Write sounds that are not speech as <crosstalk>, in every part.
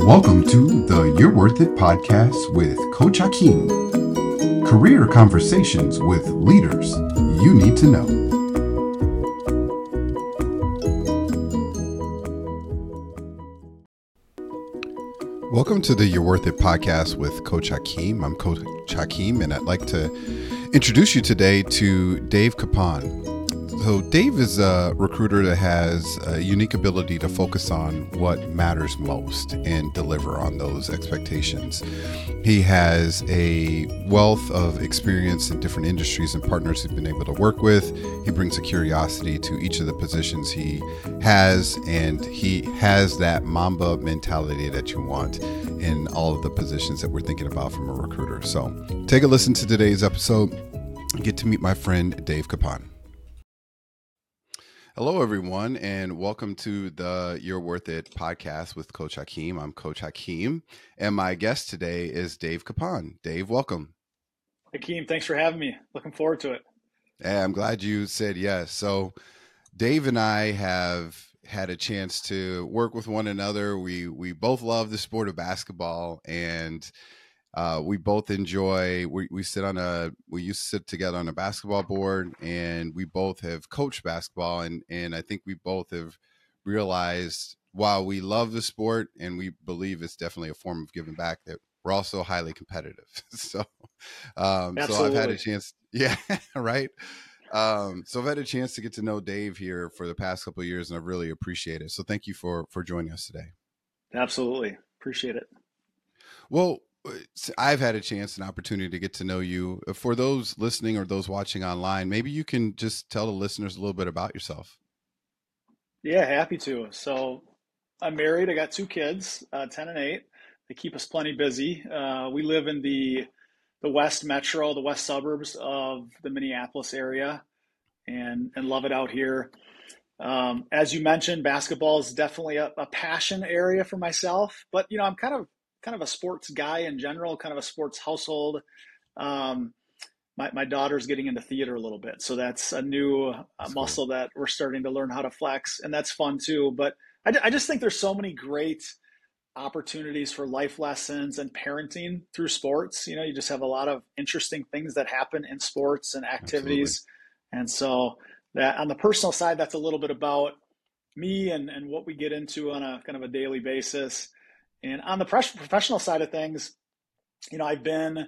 Welcome to the You're Worth It podcast with Coach Hakeem. Career conversations with leaders you need to know. Welcome to the You're Worth It podcast with Coach Hakeem. I'm Coach Hakeem, and I'd like to introduce you today to Dave Kapaun. So, Dave is a recruiter that has a unique ability to focus on what matters most and deliver on those expectations. He has a wealth of experience in different industries and partners he's been able to work with. He brings a curiosity to each of the positions he has, and he has that Mamba mentality that you want in all of the positions that we're thinking about from a recruiter. So, take a listen to today's episode. Get to meet my friend Dave Kapaun. Hello, everyone, and welcome to the You're Worth It podcast with Coach Hakeem. I'm Coach Hakeem, and my guest today is Dave Kapaun. Dave, welcome. Hakeem, thanks for having me. Looking forward to it. Hey, I'm glad you said yes. So, Dave and I have had a chance to work with one another. We we both love the sport of basketball, and uh, we both enjoy we, we sit on a we used to sit together on a basketball board and we both have coached basketball and and i think we both have realized while we love the sport and we believe it's definitely a form of giving back that we're also highly competitive. <laughs> So um so i've had a chance <laughs> yeah right? Um so i've had a chance to get to know dave here for the past couple years and i really appreciate it. So thank you for for joining us today. Absolutely. Appreciate it. Well I've had a chance, an opportunity to get to know you. Uh, for those listening or those watching online, maybe you can just tell the listeners a little bit about yourself. Yeah, happy to. So I'm married. I got two kids, uh, 10 and 8. They keep us plenty busy. Uh, we live in the the west metro, the west suburbs of the Minneapolis area, and and love it out here. Um, as you mentioned, basketball is definitely a, a passion area for myself. But you know, I'm kind of kind of a sports guy in general, kind of a sports household. Um, my, my daughter's getting into theater a little bit, so that's a new uh, muscle cool. that we're starting to learn how to flex, and that's fun too. But I, I just think there's so many great opportunities for life lessons and parenting through sports. You know, you just have a lot of interesting things that happen in sports and activities, Absolutely. and so that on the personal side, that's a little bit about me and and what we get into on a kind of a daily basis. And on the professional side of things, you know, I've been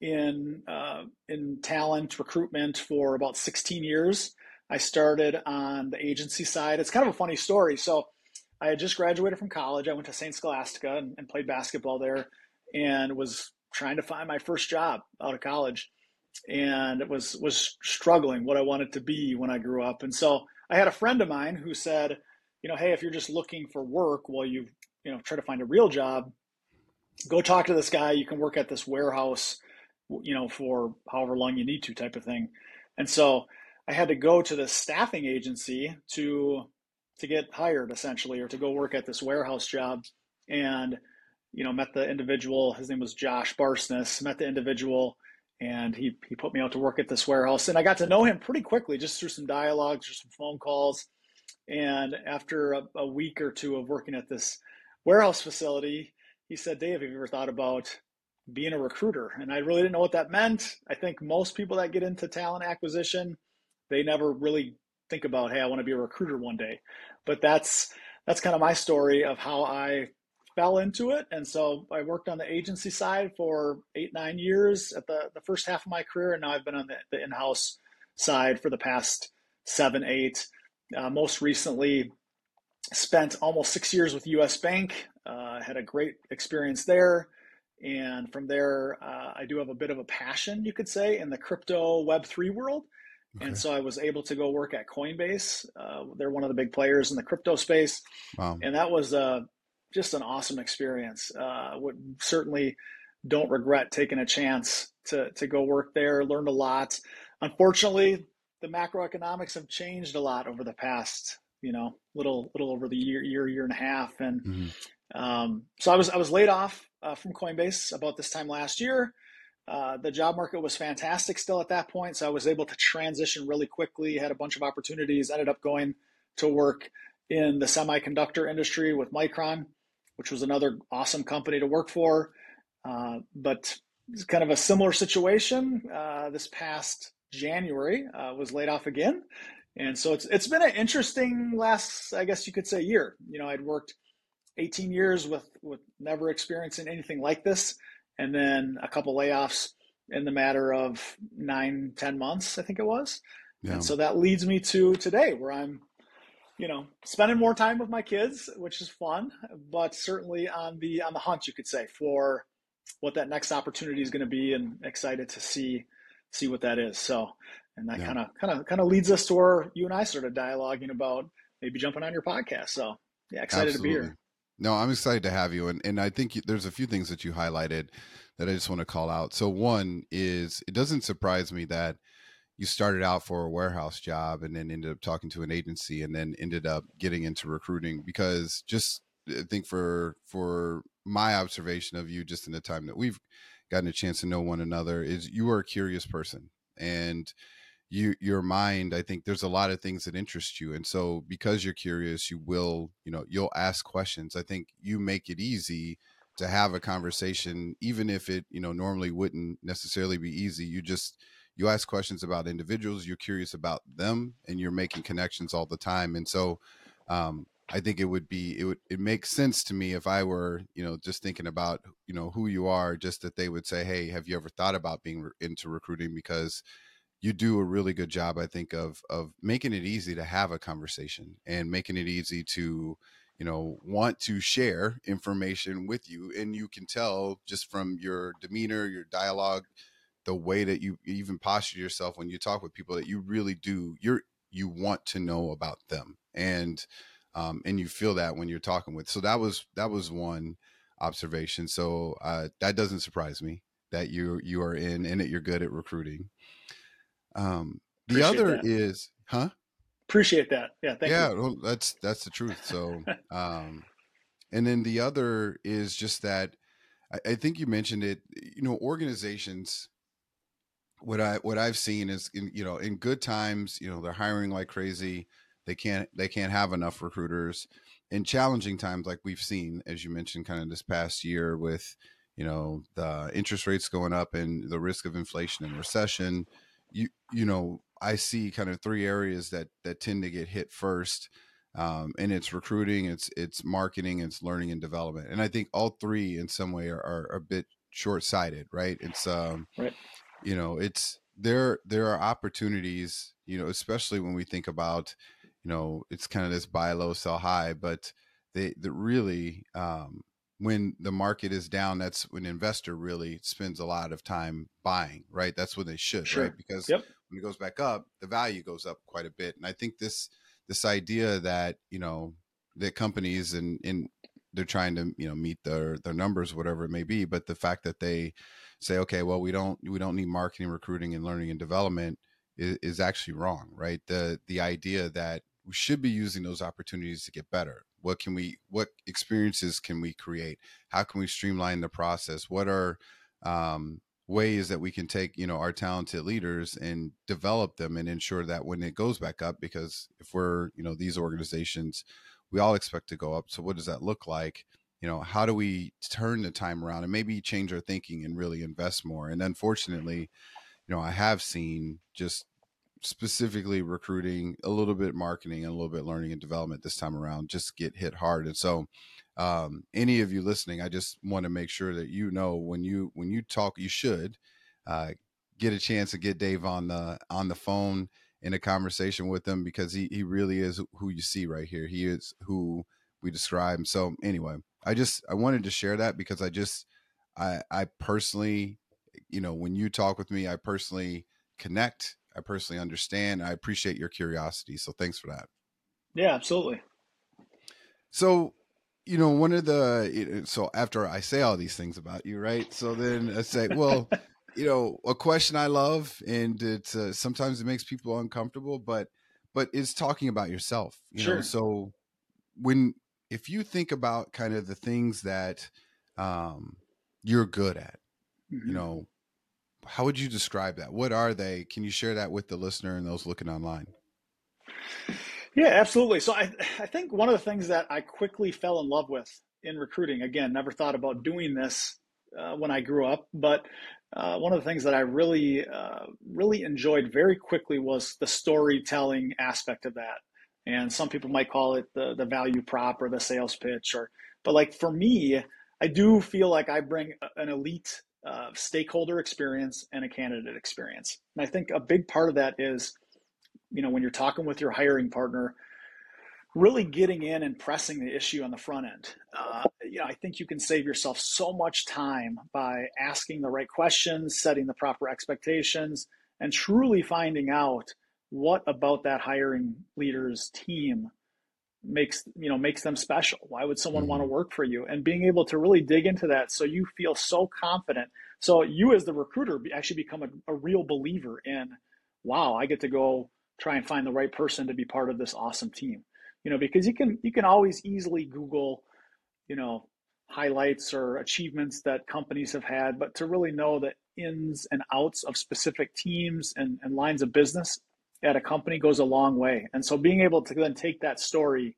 in uh, in talent recruitment for about 16 years. I started on the agency side. It's kind of a funny story. So I had just graduated from college. I went to St. Scholastica and, and played basketball there, and was trying to find my first job out of college, and was was struggling what I wanted to be when I grew up. And so I had a friend of mine who said, you know, hey, if you're just looking for work while you you know try to find a real job go talk to this guy. You can work at this warehouse you know for however long you need to type of thing. And so i had to go to the staffing agency to to get hired essentially or to go work at this warehouse job. And you know met the individual. His name was josh barsness. Met the individual and he, he put me out to work at this warehouse. And i got to know him pretty quickly just through some dialogues or some phone calls. And after a, a week or two of working at this warehouse facility, he said, Dave, have you ever thought about being a recruiter? And I really didn't know what that meant. I think most people that get into talent acquisition, they never really think about, hey, I want to be a recruiter one day. But that's that's kind of my story of how I fell into it. And so I worked on the agency side for eight, nine years at the, the first half of my career. And now I've been on the, the in-house side for the past seven, eight. Uh, most recently, spent almost six years with US Bank, uh, had a great experience there. And from there, uh, I do have a bit of a passion, you could say, in the crypto Web3 world. Okay. And so I was able to go work at Coinbase. Uh, they're one of the big players in the crypto space. Wow. And that was uh, just an awesome experience. Uh, would certainly don't regret taking a chance to, to go work there, learned a lot. Unfortunately, the macroeconomics have changed a lot over the past you know, little little over the year year year and a half, and mm-hmm. um, so I was I was laid off uh, from Coinbase about this time last year. Uh, the job market was fantastic still at that point, so I was able to transition really quickly. Had a bunch of opportunities. Ended up going to work in the semiconductor industry with Micron, which was another awesome company to work for. Uh, but it's kind of a similar situation. Uh, this past January uh, was laid off again, and so it's it's been an interesting last, I guess you could say, year. You know, I'd worked 18 years with with never experiencing anything like this, and then a couple layoffs in the matter of nine, ten months, I think it was. Yeah. And so that leads me to today, where I'm, you know, spending more time with my kids, which is fun, but certainly on the on the hunt, you could say, for what that next opportunity is going to be, and excited to see see what that is. So, and that kind of kind of kind of leads us to where you and I started dialoguing about maybe jumping on your podcast. So, yeah, excited Absolutely. to be here. No, I'm excited to have you, and and I think there's a few things that you highlighted that I just want to call out. So one is it doesn't surprise me that you started out for a warehouse job and then ended up talking to an agency and then ended up getting into recruiting because just I think for for my observation of you just in the time that we've gotten a chance to know one another is you are a curious person and you your mind i think there's a lot of things that interest you and so because you're curious you will you know you'll ask questions. I think you make it easy to have a conversation even if it you know normally wouldn't necessarily be easy. You just you ask questions about individuals you're curious about them and you're making connections all the time and so um, i think it would be it would it makes sense to me if i were you know just thinking about you know who you are just that they would say hey have you ever thought about being re- into recruiting? because you do a really good job i think of of making it easy to have a conversation and making it easy to you know want to share information with you and you can tell just from your demeanor your dialogue the way that you even posture yourself when you talk with people that you really do you're you want to know about them and um, and you feel that when you're talking with so that was that was one observation so uh, that doesn't surprise me that you you are in and that you're good at recruiting um, the Appreciate other that. is, huh? Appreciate that. Yeah. Thank yeah. You. Well, that's that's the truth. So, <laughs> um, and then the other is just that I, I think you mentioned it. You know, organizations. What I what I've seen is, in, you know, in good times, you know, they're hiring like crazy. They can't they can't have enough recruiters. In challenging times, like we've seen, as you mentioned, kind of this past year with you know the interest rates going up and the risk of inflation and recession you you know I see kind of three areas that that tend to get hit first. Um, and it's recruiting, it's it's marketing, it's learning and development, and I think all three in some way are, are a bit short sighted, right? It's um, right. you know, it's there there are opportunities, you know, especially when we think about, you know, it's kind of this buy low, sell high, but they that really um, when the market is down, that's when investor really spends a lot of time buying, right? That's when they should, sure. right? Because yep. when it goes back up, the value goes up quite a bit. And I think this this idea that, you know, that companies and in they're trying to, you know, meet their their numbers, whatever it may be, but the fact that they say, okay, well, we don't we don't need marketing, recruiting, and learning and development is, is actually wrong, right? The the idea that we should be using those opportunities to get better what can we what experiences can we create? How can we streamline the process? What are um, ways that we can take you know our talented leaders and develop them and ensure that when it goes back up because if we're you know these organizations we all expect to go up. So what does that look like? You know how do we turn the time around and maybe change our thinking and really invest more? And unfortunately you know i have seen just specifically recruiting, a little bit marketing, and a little bit learning and development this time around just get hit hard. And so, um, any of you listening, I just want to make sure that you know when you when you talk, you should uh, get a chance to get Dave on the on the phone in a conversation with him because he he really is who you see right here. He is who we describe. So anyway, I just I wanted to share that because I just I I personally, you know, when you talk with me, I personally connect I personally understand. I appreciate your curiosity. So thanks for that. Yeah, absolutely. So, you know, one of the, so after I say all these things about you, right? So then I say, well, <laughs> you know, a question I love and it uh, sometimes it makes people uncomfortable, but, but is talking about yourself, you sure. know? So when, if you think about kind of the things that um, you're good at, mm-hmm. you know, how would you describe that? What are they? Can you share that with the listener and those looking online? Yeah, absolutely. So I, I think one of the things that I quickly fell in love with in recruiting. Again, never thought about doing this uh, when I grew up, but uh, one of the things that I really, uh, really enjoyed very quickly was the storytelling aspect of that. And some people might call it the the value prop or the sales pitch, or but like for me, I do feel like I bring an elite uh, stakeholder experience and a candidate experience. And I think a big part of that is, you know, when you're talking with your hiring partner, really getting in and pressing the issue on the front end. Uh, you know, I think you can save yourself so much time by asking the right questions, setting the proper expectations, and truly finding out what about that hiring leader's team makes you know makes them special. Why would someone mm-hmm. want to work for you? And being able to really dig into that so you feel so confident. So you as the recruiter actually become a, a real believer in wow i get to go try and find the right person to be part of this awesome team. You know because you can you can always easily google you know highlights or achievements that companies have had but to really know the ins and outs of specific teams and, and lines of business at a company goes a long way and so being able to then take that story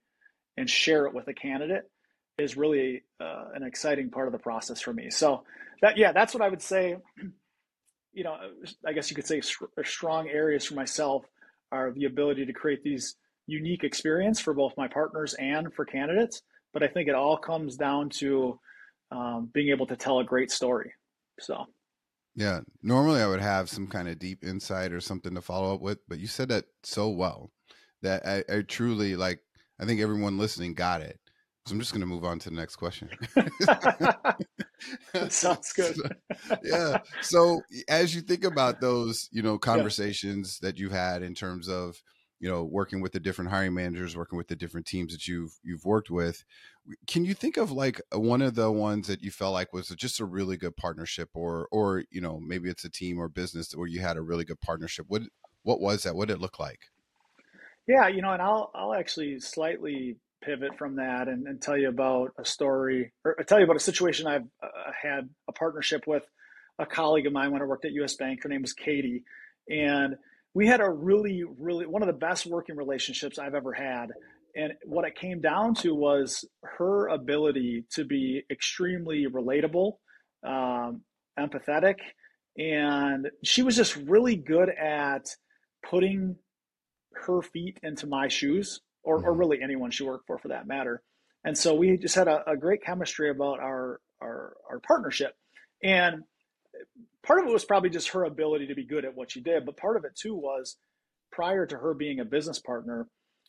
and share it with a candidate is really uh, an exciting part of the process for me so that yeah that's what i would say <clears throat> you know i guess you could say strong areas for myself are the ability to create these unique experience for both my partners and for candidates. But I think it all comes down to um, being able to tell a great story. So, yeah, normally I would have some kind of deep insight or something to follow up with, but you said that so well that I, I truly like. I think everyone listening got it. So I'm just going to move on to the next question. <laughs> sounds good. so, yeah. So as you think about those, you know, conversations yeah. that you've had in terms of you know working with the different hiring managers working with the different teams that you've you've worked with can you think of like one of the ones that you felt like was just a really good partnership or or you know maybe it's a team or business where you had a really good partnership? What what was that? What did it look like? Yeah you know and i'll i'll actually slightly pivot from that and, and tell you about a story or tell you about a situation i've uh, had a partnership with a colleague of mine when i worked at us bank. Her name was katie. And we had a really, really one of the best working relationships I've ever had. And what it came down to was her ability to be extremely relatable, um, empathetic, and she was just really good at putting her feet into my shoes, or, or mm-hmm. really anyone she worked for, for that matter. And so we just had a, a great chemistry about our, our our partnership. And part of it was probably just her ability to be good at what she did, but part of it too was prior to her being a business partner,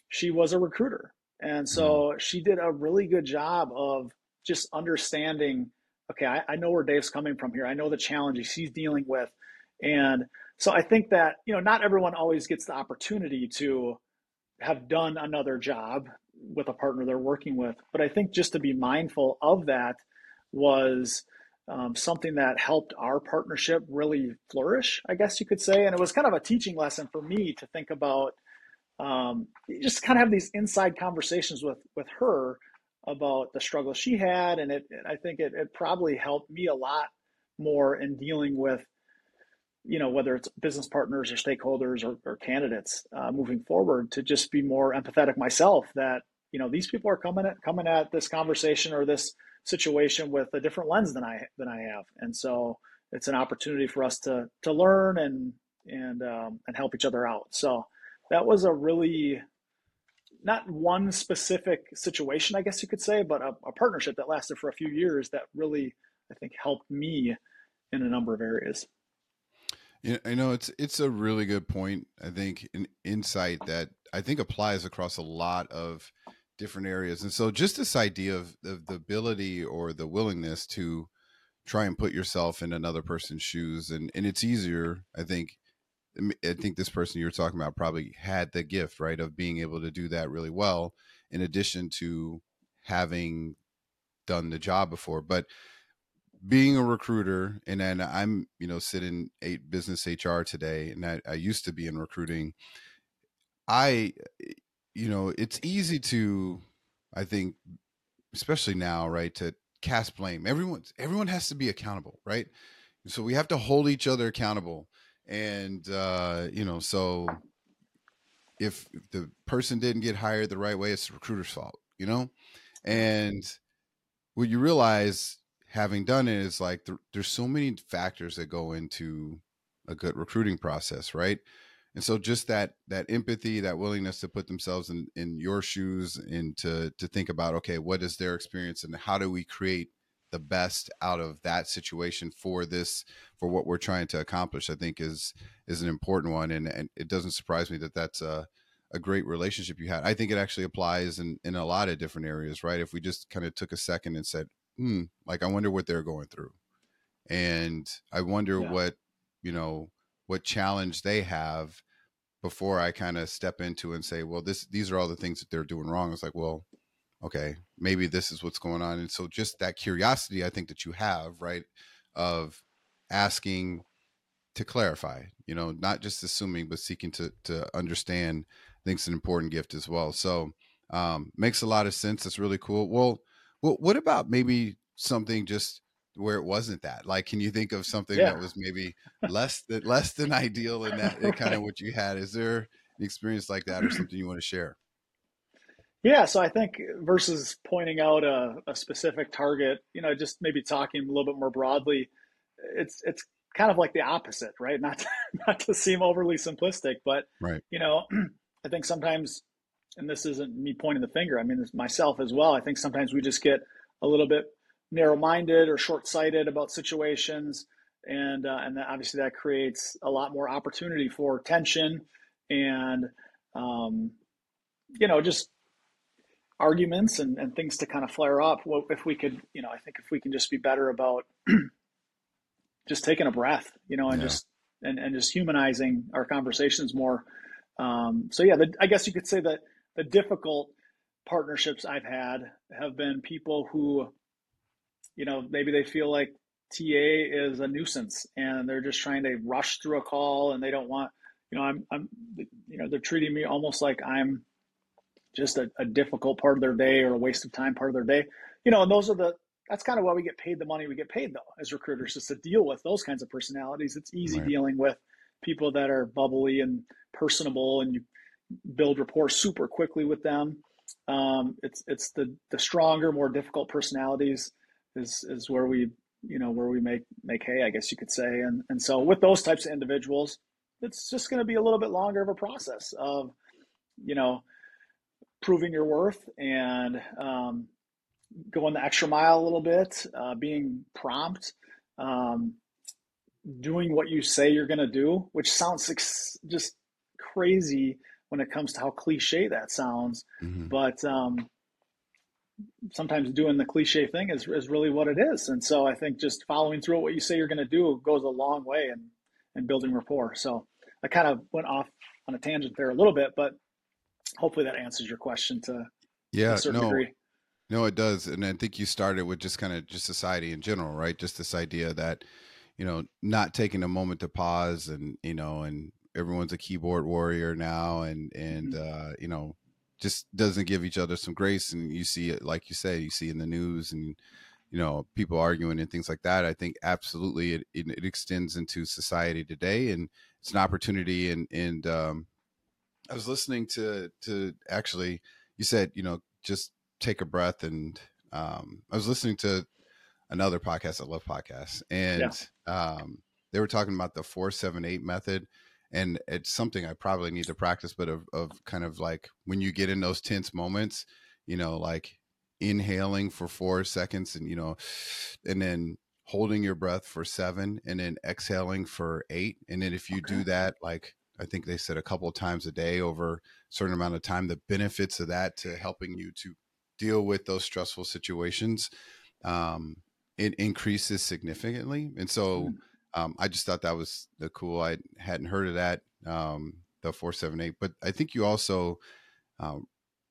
she was a recruiter. And so mm-hmm. she did a really good job of just understanding okay, I, I, know where Dave's coming from here. I know the challenges he's dealing with. And so I think that, you know, not everyone always gets the opportunity to have done another job with a partner they're working with. But I think just to be mindful of that was um, something that helped our partnership really flourish, I guess you could say. And it was kind of a teaching lesson for me to think about um, just kind of have these inside conversations with with her about the struggle she had, and it. I think it, it probably helped me a lot more in dealing with, you know, whether it's business partners or stakeholders or, or candidates uh, moving forward, to just be more empathetic myself. That you know these people are coming at coming at this conversation or this situation with a different lens than I than I have, and so it's an opportunity for us to to learn and and um, and help each other out. So that was a really not one specific situation, I guess you could say, but a, a partnership that lasted for a few years that really I think helped me in a number of areas. Yeah, I know it's it's a really good point. I think an insight that I think applies across a lot of different areas. And so just this idea of, of the ability or the willingness to try and put yourself in another person's shoes and and it's easier, I think I think this person you're talking about probably had the gift, right, of being able to do that really well in addition to having done the job before. But being a recruiter and then I'm, you know, sitting eight business HR today and I, I used to be in recruiting. I you know, it's easy to, I think, especially now, right, to cast blame. Everyone, everyone has to be accountable, right? So we have to hold each other accountable, and uh, you know, so if, the person didn't get hired the right way, it's the recruiter's fault, you know, and what you realize having done it is like there, there's so many factors that go into a good recruiting process, right? And so just that that empathy, that willingness to put themselves in in your shoes and to to think about okay, what is their experience and how do we create the best out of that situation for this for what we're trying to accomplish i think is is an important one. And, and it doesn't surprise me that that's a, a great relationship you had. I think it actually applies in in a lot of different areas right? If we just kind of took a second and said hmm like i wonder what they're going through. And i wonder yeah. what you know what challenge they have before i kind of step into and say well this these are all the things that they're doing wrong it's like well okay, maybe this is what's going on. And so just that curiosity, I think that you have, right, of asking to clarify, you know, not just assuming, but seeking to to understand. I think it's an important gift as well. So um, makes a lot of sense. That's really cool. Well, well, what about maybe something just where it wasn't that? Like, can you think of something yeah. that was maybe <laughs> less than less than ideal in that kind of what you had? Is there an experience like that or something you want to share? Yeah, so I think versus pointing out a, a, specific target, you know, just maybe talking a little bit more broadly, it's it's kind of like the opposite, right? Not to, <laughs> not to seem overly simplistic, but right. you know, <clears throat> I think sometimes, and this isn't me pointing the finger. I mean, myself as well. I think sometimes we just get a little bit narrow-minded or short-sighted about situations, and uh, and that obviously that creates a lot more opportunity for tension and um, you know just arguments and, and things to kind of flare up. Well, if we could, you know, I think if we can just be better about <clears throat> just taking a breath, you know, and yeah. just and, and just humanizing our conversations more. Um, so yeah, the, I guess you could say that the difficult partnerships I've had have been people who, you know, maybe they feel like TA is a nuisance and they're just trying to rush through a call and they don't want, you know, I'm, I'm, you know, they're treating me almost like I'm just a, a difficult part of their day or a waste of time part of their day. You know, and those are the that's kind of why we get paid the money we get paid though as recruiters is to deal with those kinds of personalities. It's easy right. dealing with people that are bubbly and personable and you build rapport super quickly with them. Um, it's it's the the stronger, more difficult personalities is is where we you know where we make make hay, I guess you could say. And and so with those types of individuals, it's just going to be a little bit longer of a process of you know proving your worth and um, going the extra mile a little bit, uh, being prompt, um, doing what you say you're going to do, which sounds ex- just crazy when it comes to how cliche that sounds. Mm-hmm. But um, sometimes doing the cliche thing is, is really what it is. And so I think just following through what you say you're going to do goes a long way in, in building rapport. So I kind of went off on a tangent there a little bit, but hopefully that answers your question to yeah, a no, degree. No, it does. And I think you started with just kind of just society in general, right? Just this idea that, you know, not taking a moment to pause and, you know, and everyone's a keyboard warrior now and, and, mm-hmm. uh, you know, just doesn't give each other some grace. And you see it, like you say, you see in the news and, you know, people arguing and things like that. I think absolutely it, it, it extends into society today and it's an opportunity and, and, um, I was listening to to actually you said you know just take a breath and um, I was listening to another podcast. I love podcasts, and yeah. um, they were talking about the four seven eight method, and it's something I probably need to practice. But of, of kind of like when you get in those tense moments, you know, like inhaling for four seconds, and you know, and then holding your breath for seven, and then exhaling for eight, and then if you okay. do that like I think they said a couple of times a day over a certain amount of time. The benefits of that to helping you to deal with those stressful situations, um, it increases significantly. And so mm. Um, I just thought that was the cool. I hadn't heard of that, um, the 478. But I think you also uh,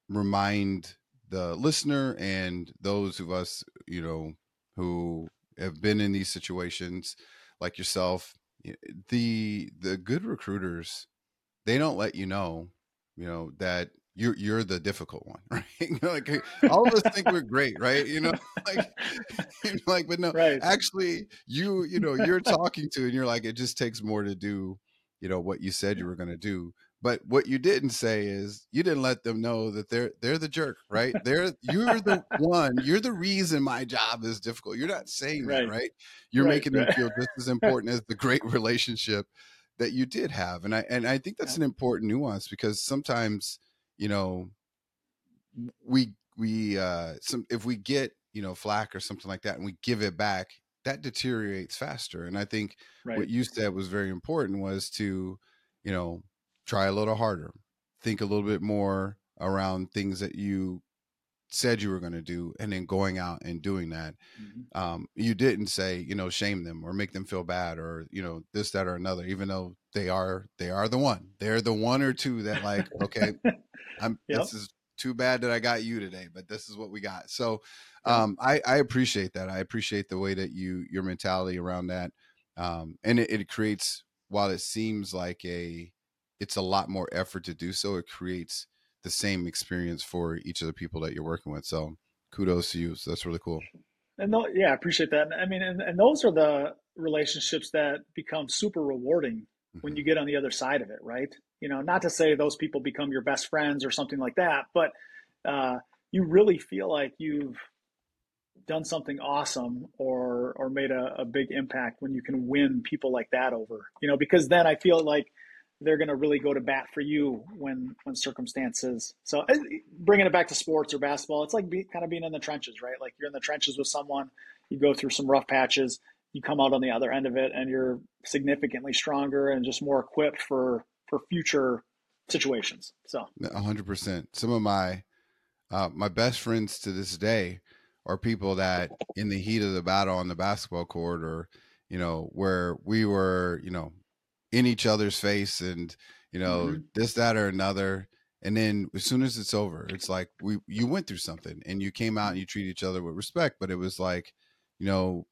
remind the listener and those of us, you know, who have been in these situations like yourself the the good recruiters they don't let you know you know that you're you're the difficult one <laughs> right like <laughs> all of us think we're great right you know <laughs> like like but no right. actually you you know you're talking to and you're like it just takes more to do you know what you said you were going to do but what you didn't say is you didn't let them know that they're they're the jerk, right? They're you're the one, you're the reason my job is difficult. You're not saying right. that, right? You're right, making them feel just as important as the great relationship that you did have. And I and I think that's yeah. an important nuance because sometimes, you know, we we uh some if we get, you know, flack or something like that and we give it back, that deteriorates faster. And I think what you said was very important was to, you know, try a little harder, think a little bit more around things that you said you were going to do and then going out and doing that mm-hmm. um, you didn't say you know shame them or make them feel bad or you know this that or another even though they are they are the one they're the one or two that like okay i'm yep. this is too bad that i got you today but this is what we got so um, I, I appreciate that i appreciate the way that you your mentality around that um, and it, it creates while it seems like a it's a lot more effort to do so. It creates the same experience for each of the people that you're working with. So kudos to you. So that's really cool. And th- yeah, I appreciate that. I mean, and, and those are the relationships that become super rewarding mm-hmm. when you mm-hmm. get on the other side of it, right? You know, not to say those people become your best friends or something like that, but uh, you really feel like you've done something awesome or or made a, a big impact when you can win people like that over. You know, because then I feel like they're going to really go to bat for you when when circumstances. So bringing it back to sports or basketball, it's like be, kind of being in the trenches, right? Like you're in the trenches with someone, you go through some rough patches, you come out on the other end of it, and you're significantly stronger and just more equipped for for future situations. So, hundred percent. Some of my uh, my best friends to this day are people that in the heat of the battle on the basketball court or you know where we were you know in each other's face and you know mm-hmm. this that or another and then as soon as it's over it's like we you went through something and you came out and you treat each other with respect but it was like you know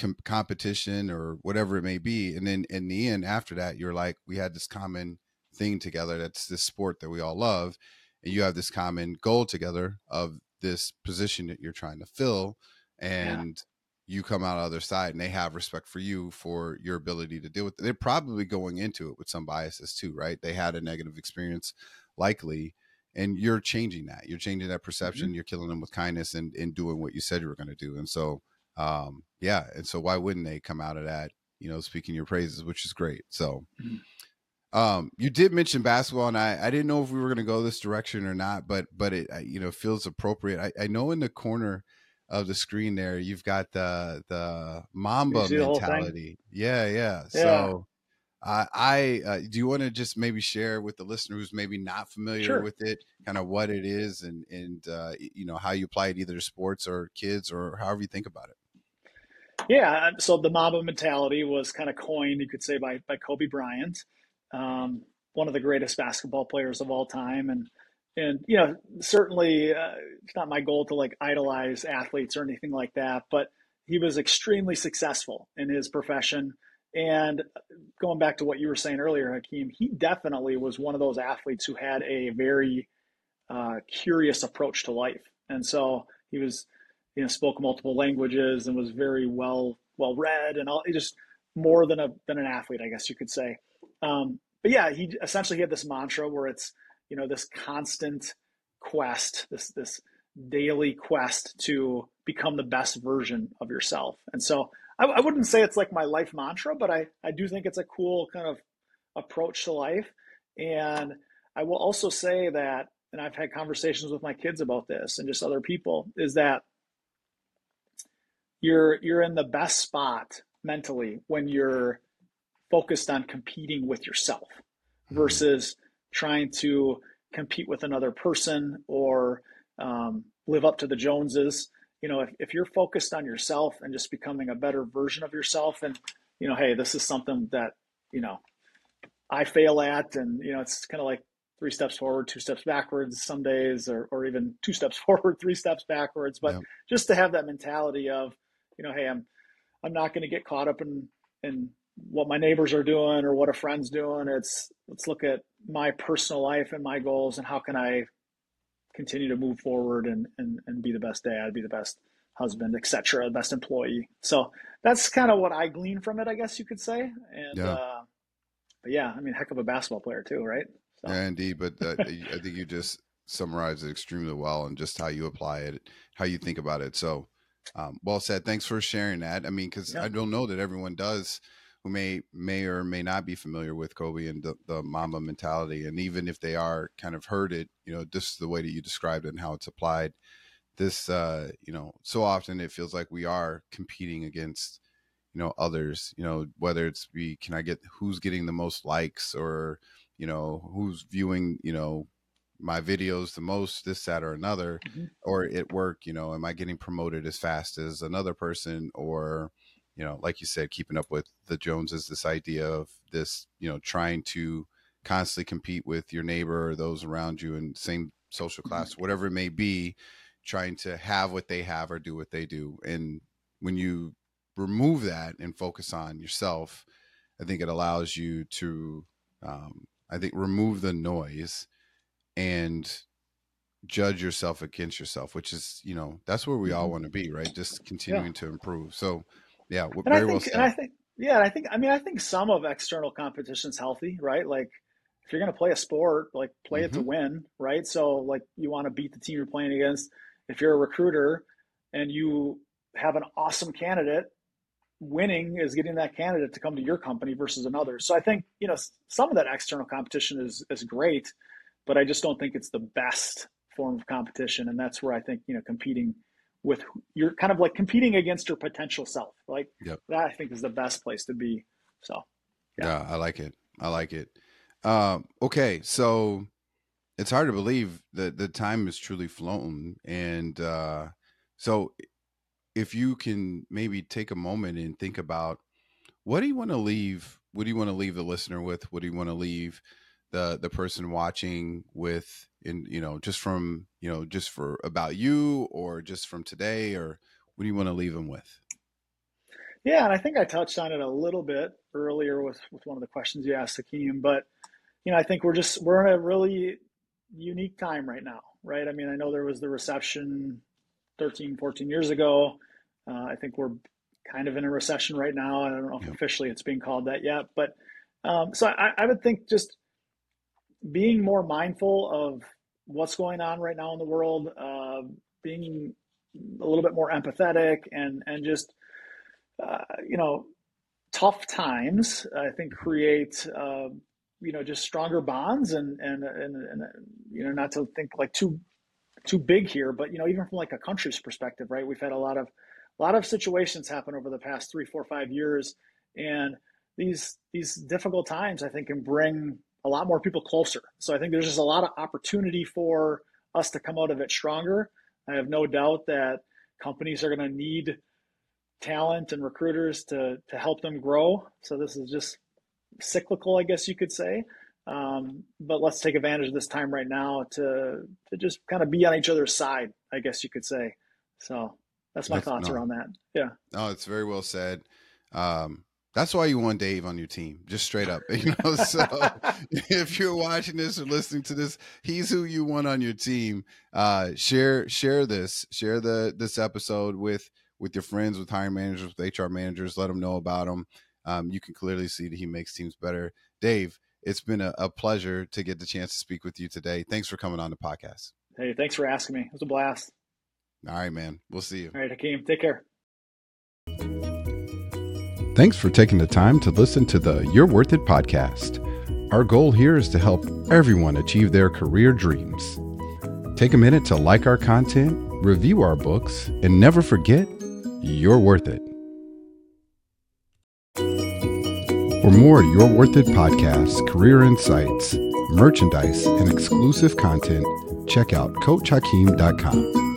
com- competition or whatever it may be and then in the end after that you're like we had this common thing together that's this sport that we all love and you have this common goal together of this position that you're trying to fill and you come out the other side and they have respect for you for your ability to deal with it. They're probably going into it with some biases too, right? They had a negative experience likely and you're changing that. You're changing that perception. Mm-hmm. You're killing them with kindness and, and doing what you said you were going to do. And so, um, yeah. And so why wouldn't they come out of that, you know, speaking your praises, which is great. So, mm-hmm. um, you did mention basketball and I, I didn't know if we were going to go this direction or not, but, but it, you know, feels appropriate. I, I know in the corner, of the screen there, you've got the the Mamba mentality. Yeah, yeah, yeah. So uh, I uh, do you want to just maybe share with the listener who's maybe not familiar sure. with it, kind of what it is and and uh, you know how you apply it either to sports or kids or however you think about it. Yeah, so the Mamba mentality was kind of coined, you could say, by by Kobe Bryant, um, one of the greatest basketball players of all time, and and you know certainly uh, it's not my goal to like idolize athletes or anything like that but he was extremely successful in his profession. And going back to what you were saying earlier hakeem he definitely was one of those athletes who had a very uh, curious approach to life. And so he was you know spoke multiple languages and was very well well read and all just more than a than an athlete i guess you could say. Um, but yeah he essentially had this mantra where it's you know this constant quest this this daily quest to become the best version of yourself. And so I, I, wouldn't say it's like my life mantra but I, I do think it's a cool kind of approach to life. And i will also say that and i've had conversations with my kids about this and just other people is that you're you're in the best spot mentally when you're focused on competing with yourself mm-hmm. versus trying to compete with another person or um, live up to the Joneses. You know, if, if you're focused on yourself and just becoming a better version of yourself, and you know, hey, this is something that you know I fail at, and you know, it's kind of like three steps forward, two steps backwards some days, or or even two steps <laughs> forward, three steps backwards. But just to have that mentality of, you know, hey, I'm I'm not going to get caught up in in what my neighbors are doing or what a friend's doing. It's let's look at my personal life and my goals and how can I continue to move forward and and, and be the best dad, be the best husband, etc., the best employee. So that's kind of what I glean from it, I guess you could say. And yeah. Uh, but yeah, I mean, heck of a basketball player too, right? So. Yeah, indeed. But uh, <laughs> I think you just summarized it extremely well and just how you apply it, how you think about it. So, um, well said. Thanks for sharing that. I mean, because yeah. I don't know that everyone does who may may or may not be familiar with Kobe and the, the Mamba mentality, and even if they are kind of heard it, you know, just the way that you described it and how it's applied. This, uh, you know, so often it feels like we are competing against, you know, others. You know, whether it's be can I get who's getting the most likes or, you know, who's viewing, you know, my videos the most this that or another mm-hmm. or at work you know am i getting promoted as fast as another person or you know like you said keeping up with the joneses this idea of this you know trying to constantly compete with your neighbor or those around you in same social mm-hmm. class whatever it may be trying to have what they have or do what they do and when you remove that and focus on yourself i think it allows you to um, i think remove the noise and judge yourself against yourself, which is, you know, that's where we all mm-hmm. want to be, right? Just continuing yeah. to improve. So, yeah, and very think, well said. And I think, yeah, I think, I mean, I think some of external competition is healthy, right? Like, if you're going to play a sport, like play mm-hmm. it to mm-hmm. win, right? So, like, you want to beat the team you're playing against. If you're a recruiter and you have an awesome candidate, winning is getting that candidate to come to your company versus another. So I think, you know, some of that external competition is is great but I just don't think it's the best form of competition. And that's where I think, you know, competing with you're kind of like competing against your potential self. Like yep. that I think is the best place to be. So yeah, yeah I like it. I like it. Um, okay. So it's hard to believe that the time is truly flown. And uh, so if you can maybe take a moment and think about what do you want to leave? What do you want to leave the listener with? What do you want to leave the the person watching with in you know just from you know just for about you or just from today or what do you want to leave them with? Yeah and i think i touched on it a little bit earlier with with one of the questions you asked Hakeem, but you know i think we're just we're in a really unique time right now right? I mean i know there was the recession 13 14 years ago. Uh, i think we're kind of in a recession right now. I don't know if officially it's being called that yet but um, so I, I would think just being more mindful of what's going on right now in the world, uh, being a little bit more empathetic and and just uh, you know tough times I think create uh, you know just stronger bonds and, and and and you know not to think like too too big here, but you know even from like a country's perspective, right? We've had a lot of a lot of situations happen over the past three, four, five years, and these these difficult times I think can bring a lot more people closer. So I think there's just a lot of opportunity for us to come out of it stronger. I have no doubt that companies are going to need talent and recruiters to to help them grow. So this is just cyclical, I guess you could say. Um, but let's take advantage of this time right now to to just kind of be on each other's side, I guess you could say. So that's my that's, thoughts no, around that. Yeah. No, it's very well said. Um, that's why you want Dave on your team, just straight up. <laughs> You know, so if you're watching this or listening to this, he's who you want on your team. Uh, share share this, share the this episode with with your friends, with hiring managers, with HR managers. Let them know about him. Um, you can clearly see that he makes teams better. Dave, it's been a, a pleasure to get the chance to speak with you today. Thanks for coming on the podcast. Hey, thanks for asking me. It was a blast. All right, man. We'll see you. All right, Hakeem. Take care. Thanks for taking the time to listen to the You're Worth It podcast. Our goal here is to help everyone achieve their career dreams. Take a minute to like our content, review our books, and never forget you're worth it. For more You're Worth It podcasts, career insights, merchandise, and exclusive content, check out CoachHakeem.com.